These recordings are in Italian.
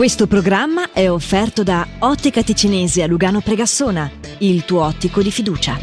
Questo programma è offerto da Ottica Ticinese a Lugano Pregassona, il tuo ottico di fiducia.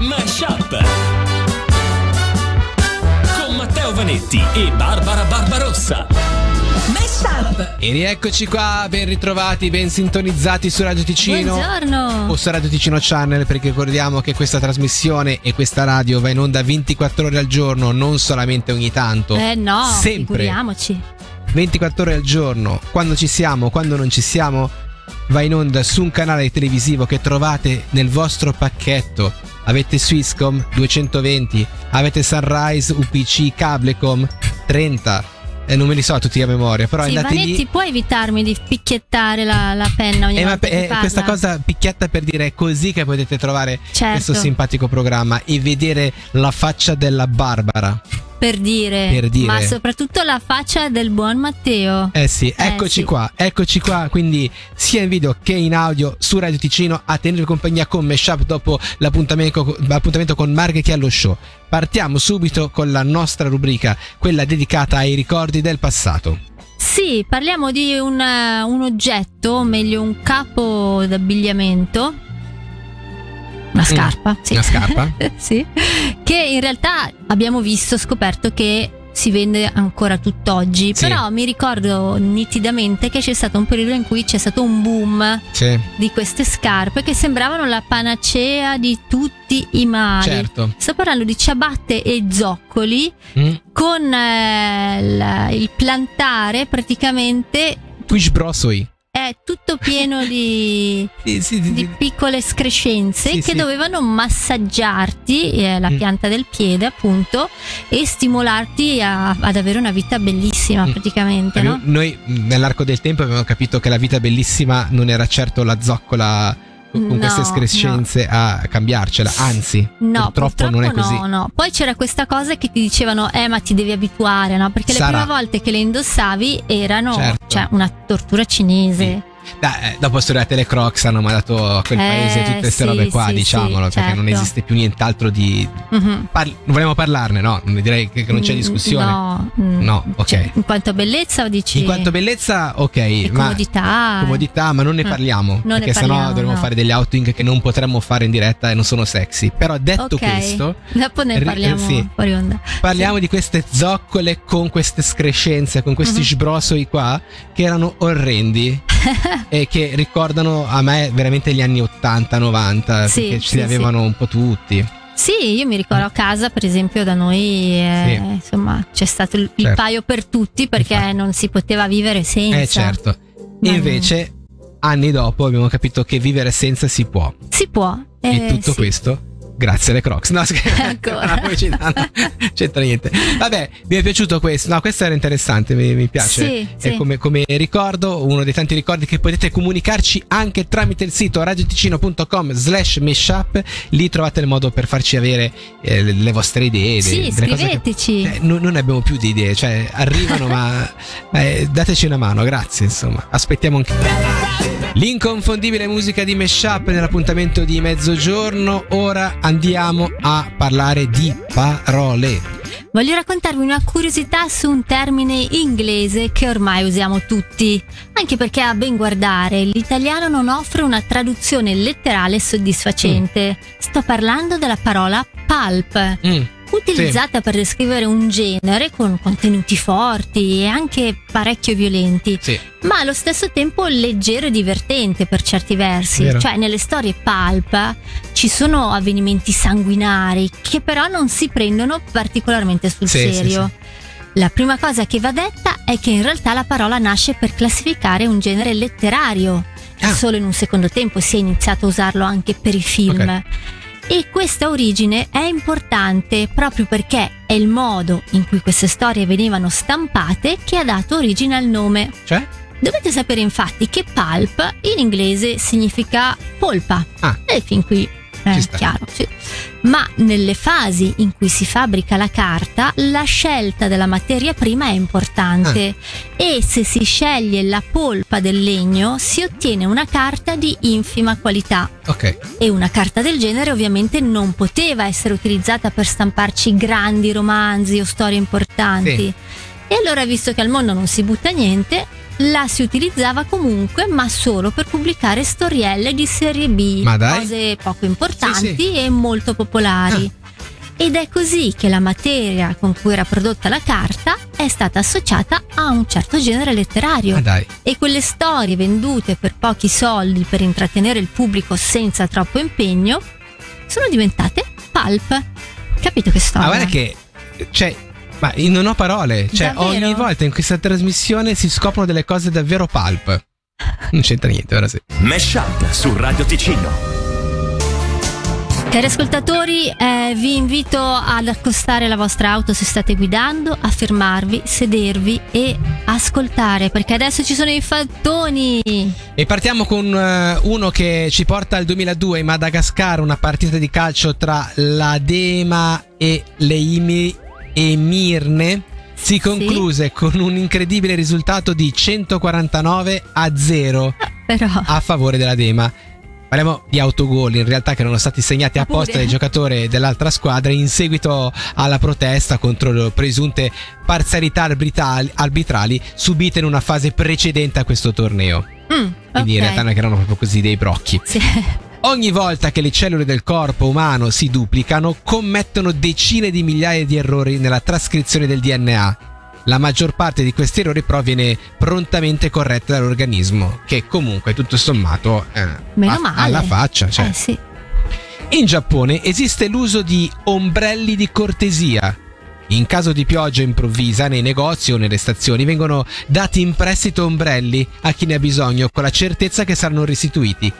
Mashup con Matteo Vanetti e Barbara. E rieccoci qua, ben ritrovati, ben sintonizzati su Radio Ticino. Buongiorno. O su Radio Ticino Channel, perché ricordiamo che questa trasmissione e questa radio va in onda 24 ore al giorno, non solamente ogni tanto. Eh no, sempre. figuriamoci. 24 ore al giorno, quando ci siamo, quando non ci siamo, va in onda su un canale televisivo che trovate nel vostro pacchetto. Avete Swisscom 220, avete Sunrise, UPC, Cablecom 30. E non me li so tutti a memoria, però Sì, andate Vanetti, lì. puoi evitarmi di picchiettare la, la penna ogni Eh, ma volta che eh, questa cosa picchietta per dire è così che potete trovare Certo. questo simpatico programma e vedere la faccia della Barbara. Per dire, Per dire. ma soprattutto la faccia del buon Matteo. Eh sì, eccoci sì. qua, eccoci qua, quindi sia in video che in audio su Radio Ticino a tenervi compagnia con Meshup dopo l'appuntamento, l'appuntamento con Marghe allo show. Partiamo subito con la nostra rubrica, quella dedicata ai ricordi del passato. Sì, parliamo di un, eh, un oggetto, o meglio un capo d'abbigliamento. Una scarpa, sì. Mm. Una scarpa? sì. Che in realtà abbiamo visto, scoperto che si vende ancora tutt'oggi. Sì. Però mi ricordo nitidamente che c'è stato un periodo in cui c'è stato un boom Sì, di queste scarpe che sembravano la panacea di tutti i mali. certo. Sto parlando di ciabatte e zoccoli Mm. con eh, il plantare praticamente Twitch Brosoi. È tutto pieno di, Sì, sì, di- di piccole screscenze Sì, che dovevano massaggiarti eh, la Mm. pianta del piede appunto e stimolarti a- ad avere una vita bellissima Mm. praticamente no? Noi mh, nell'arco del tempo abbiamo capito che la vita bellissima non era certo la zoccola con con No, queste screscenze a cambiarcela, anzi, No, purtroppo, non è così. No, no. Poi c'era questa cosa che ti dicevano, eh, ma ti devi abituare, no? Perché Sarà. le prime volte che le indossavi erano Certo. Cioè, una tortura cinese. Dai, eh, dopo sono arrivate le Crocs, hanno mandato a quel Eh, paese tutte queste sì, robe qua, sì, diciamolo, sì, perché non certo. esiste più nient'altro di... Mhm. Parli- vogliamo parlarne, no? Direi che, non c'è Mm, discussione. No, mm. No, ok. Cioè, in quanto bellezza o dici In quanto bellezza, ok, e ma... comodità? Comodità, ma non ne Mm. parliamo. Non ne perché sennò parliamo, dovremmo no. fare degli outing che non potremmo fare in diretta e non sono sexy. Però detto Ok. questo, Dopo ne ri- parliamo sì. fuori onda. Parliamo di queste zoccole con queste screscenze, con questi Mhm. sbrosoi qua che erano orrendi e che ricordano a me veramente gli anni 80-90 Sì, perché ce li avevano un po' tutti. Sì, io mi ricordo a casa, per esempio, da noi, eh, Sì. insomma, c'è stato il, Certo. paio per tutti perché Infatti. non si poteva vivere senza. Eh certo. Ma- Invece anni dopo abbiamo capito che vivere senza si può. Si può. e eh, tutto sì. questo grazie alle Crocs. No. Ancora. No, pubblicità, no, c'entra niente. Vabbè, mi è piaciuto questo. No, questo era interessante, mi, mi piace. Sì, È sì. come, come ricordo, uno dei tanti ricordi che potete comunicarci anche tramite il sito radioticino.com slash meshup. Lì trovate il modo per farci avere eh, le, le vostre idee. Sì, de- delle cose che- scriveteci. eh, non, non abbiamo più di idee, cioè arrivano, ma eh, dateci una mano, grazie. Insomma, aspettiamo anche. L'inconfondibile musica di Meshup nell'appuntamento di mezzogiorno. Ora andiamo a parlare di parole. Voglio raccontarvi una curiosità su un termine inglese che ormai usiamo tutti, anche perché a ben guardare l'italiano non offre una traduzione letterale soddisfacente. Sto parlando della parola pulp, Mm, utilizzata per descrivere un genere con contenuti forti e anche parecchio violenti, sì, ma allo stesso tempo leggero e divertente per certi versi. Vero. Cioè, nelle storie pulp ci sono avvenimenti sanguinari che però non si prendono particolarmente sul Sì, sì, serio. La prima cosa che va detta è che in realtà la parola nasce per classificare un genere letterario. Ah. Solo in un secondo tempo si è iniziato a usarlo anche per i film. Ok. E questa origine è importante proprio perché è il modo in cui queste storie venivano stampate che ha dato origine al nome. cioè? Dovete sapere infatti che pulp in inglese significa polpa. Ah. E fin qui eh, chiaro, sì. Ma nelle fasi in cui si fabbrica la carta, la scelta della materia prima è importante Ah. e se si sceglie la polpa del legno si ottiene una carta di infima qualità. Ok. E una carta del genere ovviamente non poteva essere utilizzata per stamparci grandi romanzi o storie importanti. Sì. E allora, visto che al mondo non si butta niente, la si utilizzava comunque, ma solo per pubblicare storielle di serie B, cose poco importanti Sì, Ah. e molto popolari. Ed è così che la materia con cui era prodotta la carta è stata associata a un certo genere letterario dai. e quelle storie vendute per pochi soldi per intrattenere il pubblico senza troppo impegno sono diventate pulp. Capito che storia? Ma guarda che. Cioè. Ma io non ho parole. Cioè, Davvero? ogni volta in questa trasmissione si scoprono delle cose davvero pulp. Non c'entra niente, ora sì. Mesh Up su Radio Ticino. Cari ascoltatori, eh, vi invito ad accostare la vostra auto se state guidando, a fermarvi, sedervi e ascoltare perché adesso ci sono i fattoni. E partiamo con eh, uno che ci porta al 2002 in Madagascar, una partita di calcio tra la Dema e le Imi- Emirne. Si concluse con un incredibile risultato di 149 a 0 Però a favore della Dema. Parliamo di autogol in realtà che erano stati segnati apposta Pure. dai giocatori dell'altra squadra in seguito alla protesta contro le presunte parzialità arbitrali, subite in una fase precedente a questo torneo. Mm, Quindi in realtà non erano proprio così dei brocchi. Sì. Ogni volta che le cellule del corpo umano si duplicano, commettono decine di migliaia di errori nella trascrizione del DNA. La maggior parte di questi errori però viene prontamente corretta dall'organismo, che comunque tutto sommato eh, Meno male. alla faccia. Cioè. Eh sì. In Giappone esiste l'uso di ombrelli di cortesia. In caso di pioggia improvvisa nei negozi o nelle stazioni vengono dati in prestito ombrelli a chi ne ha bisogno con la certezza che saranno restituiti.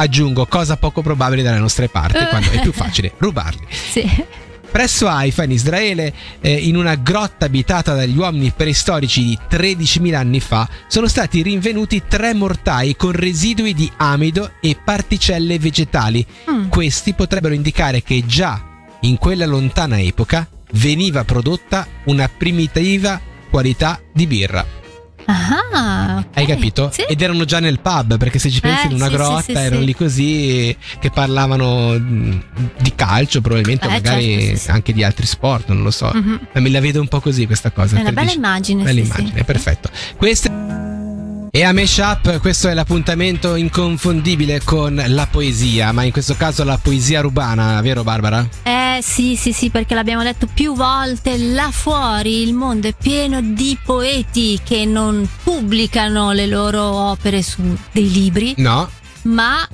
Aggiungo cosa poco probabile dalle nostre parti quando è più facile rubarli. Sì. Presso Haifa in Israele, eh, in una grotta abitata dagli uomini preistorici di 13.000 anni fa, sono stati rinvenuti tre mortai con residui di amido e particelle vegetali. Mm. Questi potrebbero indicare che già in quella lontana epoca veniva prodotta una primitiva qualità di birra. Ah, ok. Hai capito? Sì. Ed erano già nel pub, perché se ci pensi Eh, in una sì, grotta sì, erano lì così che parlavano di calcio, probabilmente, Eh, magari certo, anche di altri sport, non lo so. Mhm. Ma me la vedo un po' così questa cosa. È una bella dici- immagine. Bella immagine, perfetto. Questa e a Mesh Up questo è l'appuntamento inconfondibile con la poesia, ma in questo caso la poesia rubana, vero Barbara? Eh sì, sì, sì, perché l'abbiamo detto più volte, là fuori il mondo è pieno di poeti che non pubblicano le loro opere su dei libri, No? ma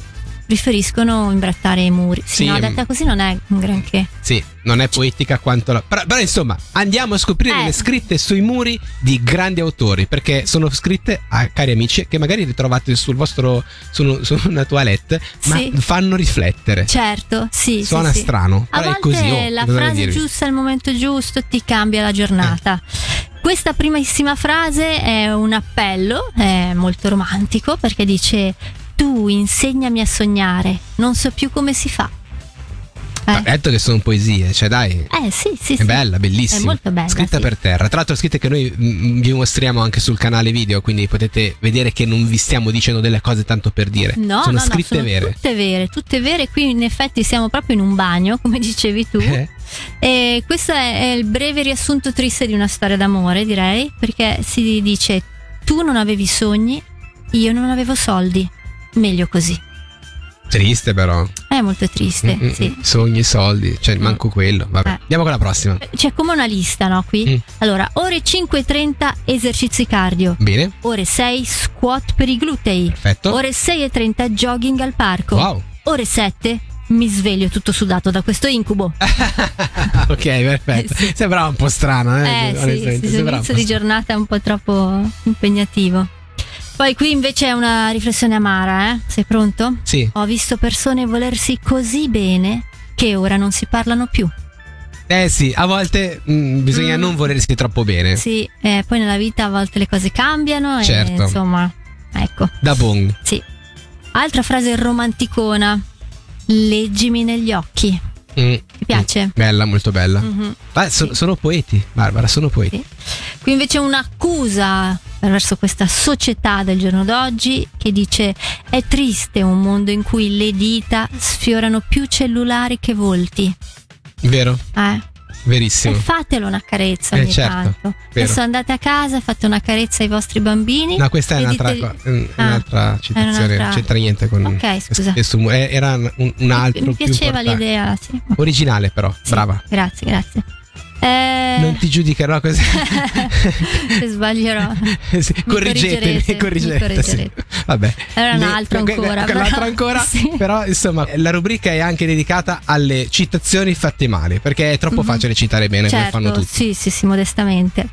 preferiscono imbrattare i muri. Sì, Sì, no, mm. detta così non è un granché. Sì, non è poetica quanto la... Però, però, insomma, andiamo a scoprire Eh. le scritte sui muri di grandi autori, perché sono scritte, a, cari amici, che magari le trovate sul vostro... su, su una toilette, ma Sì. fanno riflettere. Certo, sì. Suona sì, strano, A però è volte così. oh, la frase dirvi? giusta al momento giusto ti cambia la giornata. Questa primissima frase è un appello, è molto romantico perché dice tu insegnami a sognare, non so più come si fa. Ha Eh, detto che sono poesie, cioè dai... eh, sì, sì, È sì. bella, bellissima. È molto bella, Scritta sì. per terra. Tra l'altro, scritte che noi mm, vi mostriamo anche sul canale video, quindi potete vedere che non vi stiamo dicendo delle cose tanto per dire. No, sono no, no, scritte sono vere. Tutte vere, tutte vere. Qui in effetti siamo proprio in un bagno, come dicevi tu. Eh? E questo è il breve riassunto triste di una storia d'amore, direi, perché si dice tu non avevi sogni, io non avevo soldi. Meglio così. Triste, però. È molto triste, Mm, mm, sì. mm. Sogni, soldi, cioè manco quello. Vabbè, Eh. andiamo con la prossima. C'è come una lista, no? Qui. Mm. Allora, ore 5.30 esercizi cardio. Bene, Ore 6 squat per i glutei. perfetto. Ore 6.30 jogging al parco. Wow. Ore 7 mi sveglio tutto sudato da questo incubo. ok, perfetto. Eh, sì. Sembrava un po' strano, eh? Eh sì, sì, l'inizio di giornata è un po' troppo impegnativo. Poi qui invece è una riflessione amara, eh? Sei pronto? Sì, Ho visto persone volersi così bene che ora non si parlano più. eh sì, a volte mm, bisogna Mm. non volersi troppo bene. Sì, eh, poi nella vita a volte le cose cambiano Certo. e insomma, ecco. Da bong. Sì. Altra frase romanticona. Leggimi negli occhi. Mm, Ti piace? mm, bella, molto bella. Mhm. Ma so- Sì. sono poeti, Barbara, sono poeti. Sì. Qui invece un'accusa verso questa società del giorno d'oggi che dice è triste un mondo in cui le dita sfiorano più cellulari che volti. Vero? Eh? E Verissimo. fatelo una carezza Eh, ogni certo, tanto. vero. Adesso andate a casa, fate una carezza ai vostri bambini. No, questa è e un'altra, dite- co- Ah, un'altra citazione, un'altra- non c'entra niente con Ok, scusa. questo eh, Era un, un altro Mi piaceva l'idea, sì. Originale però, Sì, brava. Grazie, grazie. Eh, Non ti giudicherò così. se sbaglierò. Sì, Mi correggetemi, correggerete, correggerete. mi sì. Vabbè. Era un Le- ancora, però- ancora. sì. Però insomma, la rubrica è anche dedicata alle citazioni fatte male, perché è troppo Mhm. facile citare bene come fanno certo, tutti. sì, sì, sì, modestamente.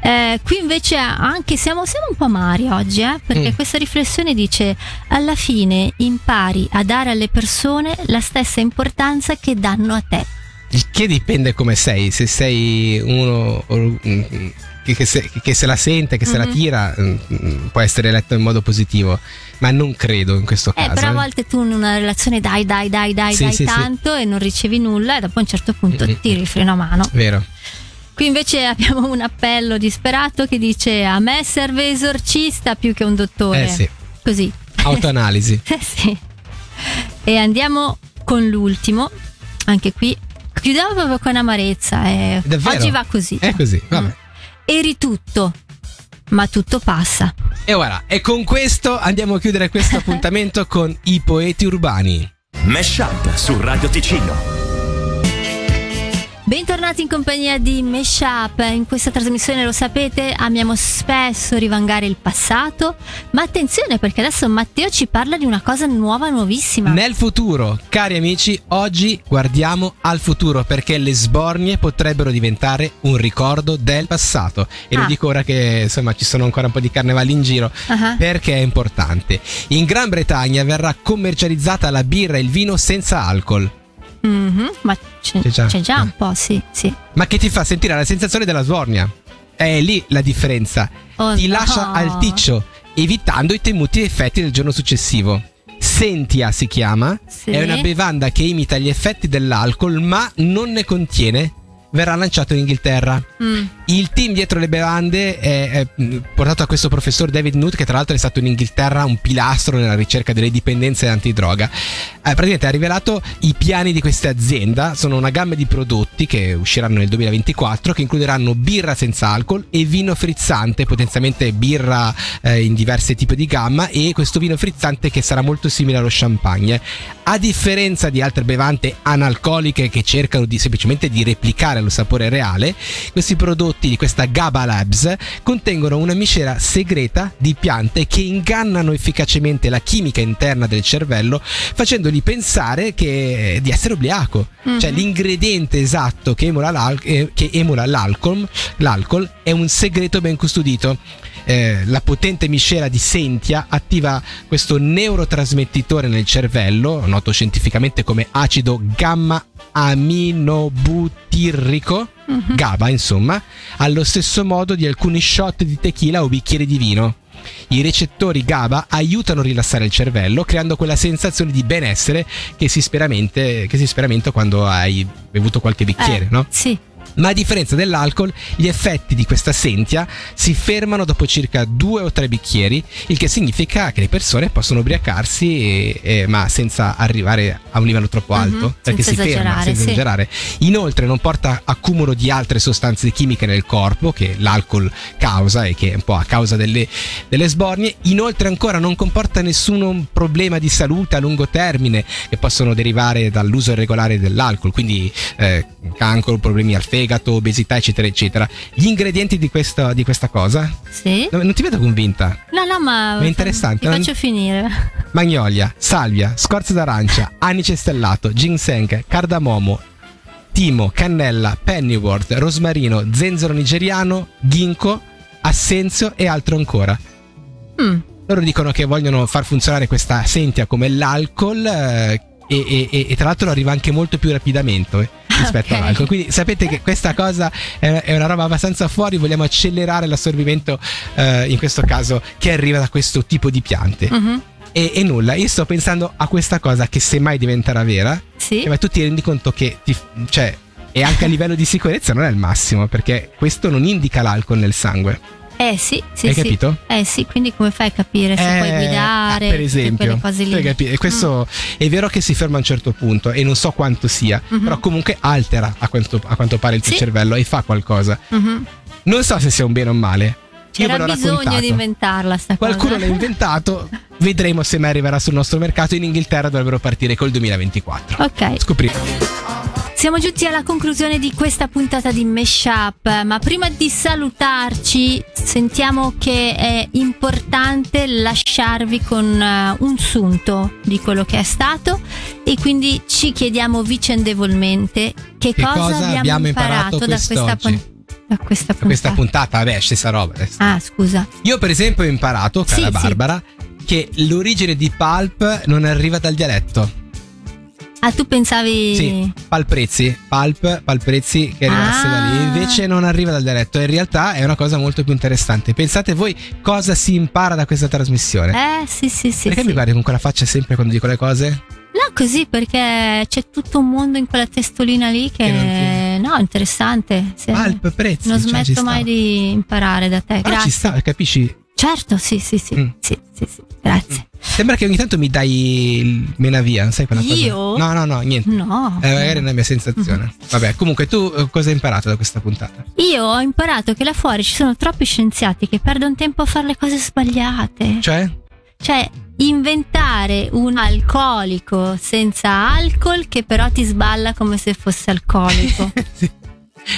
Eh, qui invece anche siamo, siamo un po' amari oggi, eh, perché Mm. questa riflessione dice alla fine impari a dare alle persone la stessa importanza che danno a te. Il che dipende come sei, se sei uno mm, che, se, che se la sente, che se la Mhm. tira, mm, mm, può essere letto in modo positivo, ma non credo in questo Eh, caso. però a eh. volte tu in una relazione dai, dai, dai, dai, Sì, dai sì, sì. tanto e non ricevi nulla e dopo a un certo punto Mm. tiri il freno a mano. Vero. Qui invece abbiamo un appello disperato che dice a me serve esorcista più che un dottore. Eh sì, Così. autoanalisi. Eh sì. E andiamo con l'ultimo. Anche qui chiudiamo proprio con amarezza. eh. Davvero? Oggi va così. È così, vabbè. Mm. Eri tutto, ma tutto passa. E ora, e con questo andiamo a chiudere questo appuntamento con i poeti urbani. Mesh Up su Radio Ticino. Bentornati in compagnia di Meshup. In questa trasmissione, lo sapete, amiamo spesso rivangare il passato. Ma attenzione perché adesso Matteo ci parla di una cosa nuova, nuovissima. Nel futuro, cari amici, oggi guardiamo al futuro perché le sbornie potrebbero diventare un ricordo del passato. E lo Ah. dico ora che insomma ci sono ancora un po' di carnevali in giro. Ah. Perché è importante. In Gran Bretagna verrà commercializzata la birra e il vino senza alcol. Mhm, Ma c'è, C'è già. c'è già un Eh. po', sì, sì. Ma che ti fa sentire la sensazione della sbornia. È lì la differenza. Oh, ti no. lascia al ticcio, evitando i temuti effetti del giorno successivo. Sentia si chiama, Sì. è una bevanda che imita gli effetti dell'alcol ma non ne contiene. Verrà lanciato in Inghilterra. Mm. Il team dietro le bevande è, è, mh, portato a questo professor David Nutt, che tra l'altro è stato in Inghilterra un pilastro nella ricerca delle dipendenze antidroga. Eh, praticamente ha rivelato i piani di questa azienda. Sono una gamma di prodotti che usciranno nel 2024 che includeranno birra senza alcol e vino frizzante, potenzialmente birra eh, in diversi tipi di gamma e questo vino frizzante che sarà molto simile allo champagne. A differenza di altre bevande analcoliche che cercano di, semplicemente di replicare lo sapore reale, questi prodotti di questa GABA Labs contengono una miscela segreta di piante che ingannano efficacemente la chimica interna del cervello, facendogli pensare che, di essere ubriaco. Mhm. Cioè l'ingrediente esatto che emula, l'al- eh, che emula l'alcol, l'alcol è un segreto ben custodito. Eh, la potente miscela di Sentia attiva questo neurotrasmettitore nel cervello, noto scientificamente come acido gamma aminobutirrico, Mhm. GABA insomma, allo stesso modo di alcuni shot di tequila o bicchieri di vino. I recettori GABA aiutano a rilassare il cervello, creando quella sensazione di benessere che si spera mente- che si speramenta quando hai bevuto qualche bicchiere, Eh, no? Sì. Ma a differenza dell'alcol, gli effetti di questa sentia si fermano dopo circa due o tre bicchieri, il che significa che le persone possono ubriacarsi, e- e- ma senza arrivare a un livello troppo Mhm, alto, perché senza si ferma senza sì. esagerare. Inoltre non porta accumulo di altre sostanze chimiche nel corpo, che l'alcol causa e che è un po' a causa delle, delle sbornie. Inoltre ancora non comporta nessun problema di salute a lungo termine che possono derivare dall'uso irregolare dell'alcol, quindi eh, cancro, problemi al fegato, obesità, eccetera, eccetera. Gli ingredienti di questa, di questa cosa? Sì. No, non ti vedo convinta. No, no, ma. È interessante, Ti non- faccio finire. Magnolia, salvia, scorza d'arancia, anice stellato, ginseng, cardamomo, timo, cannella, pennyworth, rosmarino, zenzero nigeriano, ginkgo, assenzio e altro ancora. Mm. Loro dicono che vogliono far funzionare questa sentia come l'alcol eh, e, e- e- e tra l'altro arriva anche molto più rapidamente eh, rispetto Ok. all'alcol. Quindi sapete che questa cosa è, una roba abbastanza fuori, vogliamo accelerare l'assorbimento eh, in questo caso che arriva da questo tipo di piante. Mhm. E, e nulla, io sto pensando a questa cosa che se mai diventerà vera, Sì. ma tu ti rendi conto che ti- cioè, e anche a livello di sicurezza non è il massimo, perché questo non indica l'alcol nel sangue. Eh sì, sì, Hai sì. capito? Eh sì, quindi come fai a capire se puoi Eh, guidare? ah, per esempio? E questo è vero che si ferma a un certo punto e non so quanto sia, Mhm. però comunque altera a quanto, a quanto pare il tuo Sì. cervello e fa qualcosa. Mhm. Non so se sia un bene o un male. C'era bisogno raccontato. di inventarla sta Qualcuno cosa. l'ha inventato, vedremo se mai arriverà sul nostro mercato. In Inghilterra dovrebbero partire col 2024. Ok, Scopriremo. Siamo giunti alla conclusione di questa puntata di Meshup, ma prima di salutarci sentiamo che è importante lasciarvi con eh, un sunto di quello che è stato e quindi ci chiediamo vicendevolmente che, Che cosa, cosa abbiamo, abbiamo imparato, imparato da questa, quest'oggi? pun- da questa puntata. Questa puntata, vabbè, stessa roba. adesso. Ah, scusa. Io, per esempio, ho imparato, cara Sì, sì. Barbara, che l'origine di pulp non arriva dal dialetto. Ah, tu pensavi Sì, palprezzi, palp, palprezzi che arrivasse Ah. da lì, invece non arriva dal dialetto. In realtà è una cosa molto più interessante. Pensate voi cosa si impara da questa trasmissione? Eh, sì, sì, sì. Perché sì. mi guardi con quella faccia sempre quando dico le cose? No, così perché c'è tutto un mondo in quella testolina lì che, Che no, interessante. Sì. Palp, prezzi. non cioè, ci smetto sta. mai di imparare da te. Però Grazie. ci sta, capisci? Certo, sì, sì, sì, Mm. sì, sì, sì. Grazie. Sembra che ogni tanto mi dai il mena via, sai quella cosa? Io? No, no, no, niente. No. Eh, magari è una mia sensazione. Vabbè, comunque tu eh, cosa hai imparato da questa puntata? Io ho imparato che là fuori ci sono troppi scienziati che perdono tempo a fare le cose sbagliate. Cioè? Cioè, inventare un alcolico senza alcol che però ti sballa come se fosse alcolico. Sì.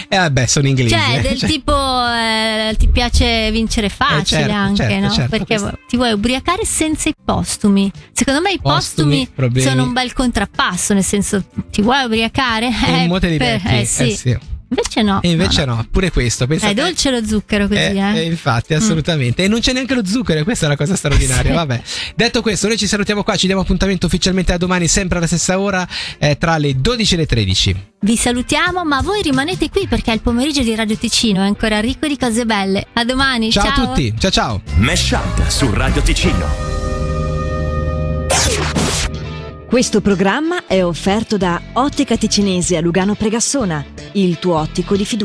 Eh vabbè, sono inglesi. Cioè, eh. del Cioè, tipo eh, ti piace vincere facile certo, anche, certo, no? certo, Perché questo- ti vuoi ubriacare senza i postumi. Secondo me i Postumi, postumi, sono un bel contrappasso, nel senso ti vuoi ubriacare? E Eh, li per- eh, sì. Eh, sì. Invece no. E invece no. no, pure questo. no. È dolce lo zucchero così, Eh, eh. eh, infatti, assolutamente. E non c'è neanche lo zucchero, e questa è la cosa straordinaria. Sì. Vabbè. Detto questo, noi ci salutiamo qua, ci diamo appuntamento ufficialmente a domani, sempre alla stessa ora, eh, tra le 12 e le 13. Vi salutiamo, ma voi rimanete qui perché il pomeriggio di Radio Ticino è ancora ricco di cose belle. A domani, Ciao, a tutti, ciao ciao. Mesh Up su Radio Ticino. Questo programma è offerto da Ottica Ticinese a Lugano Pregassona, il tuo ottico di fiducia.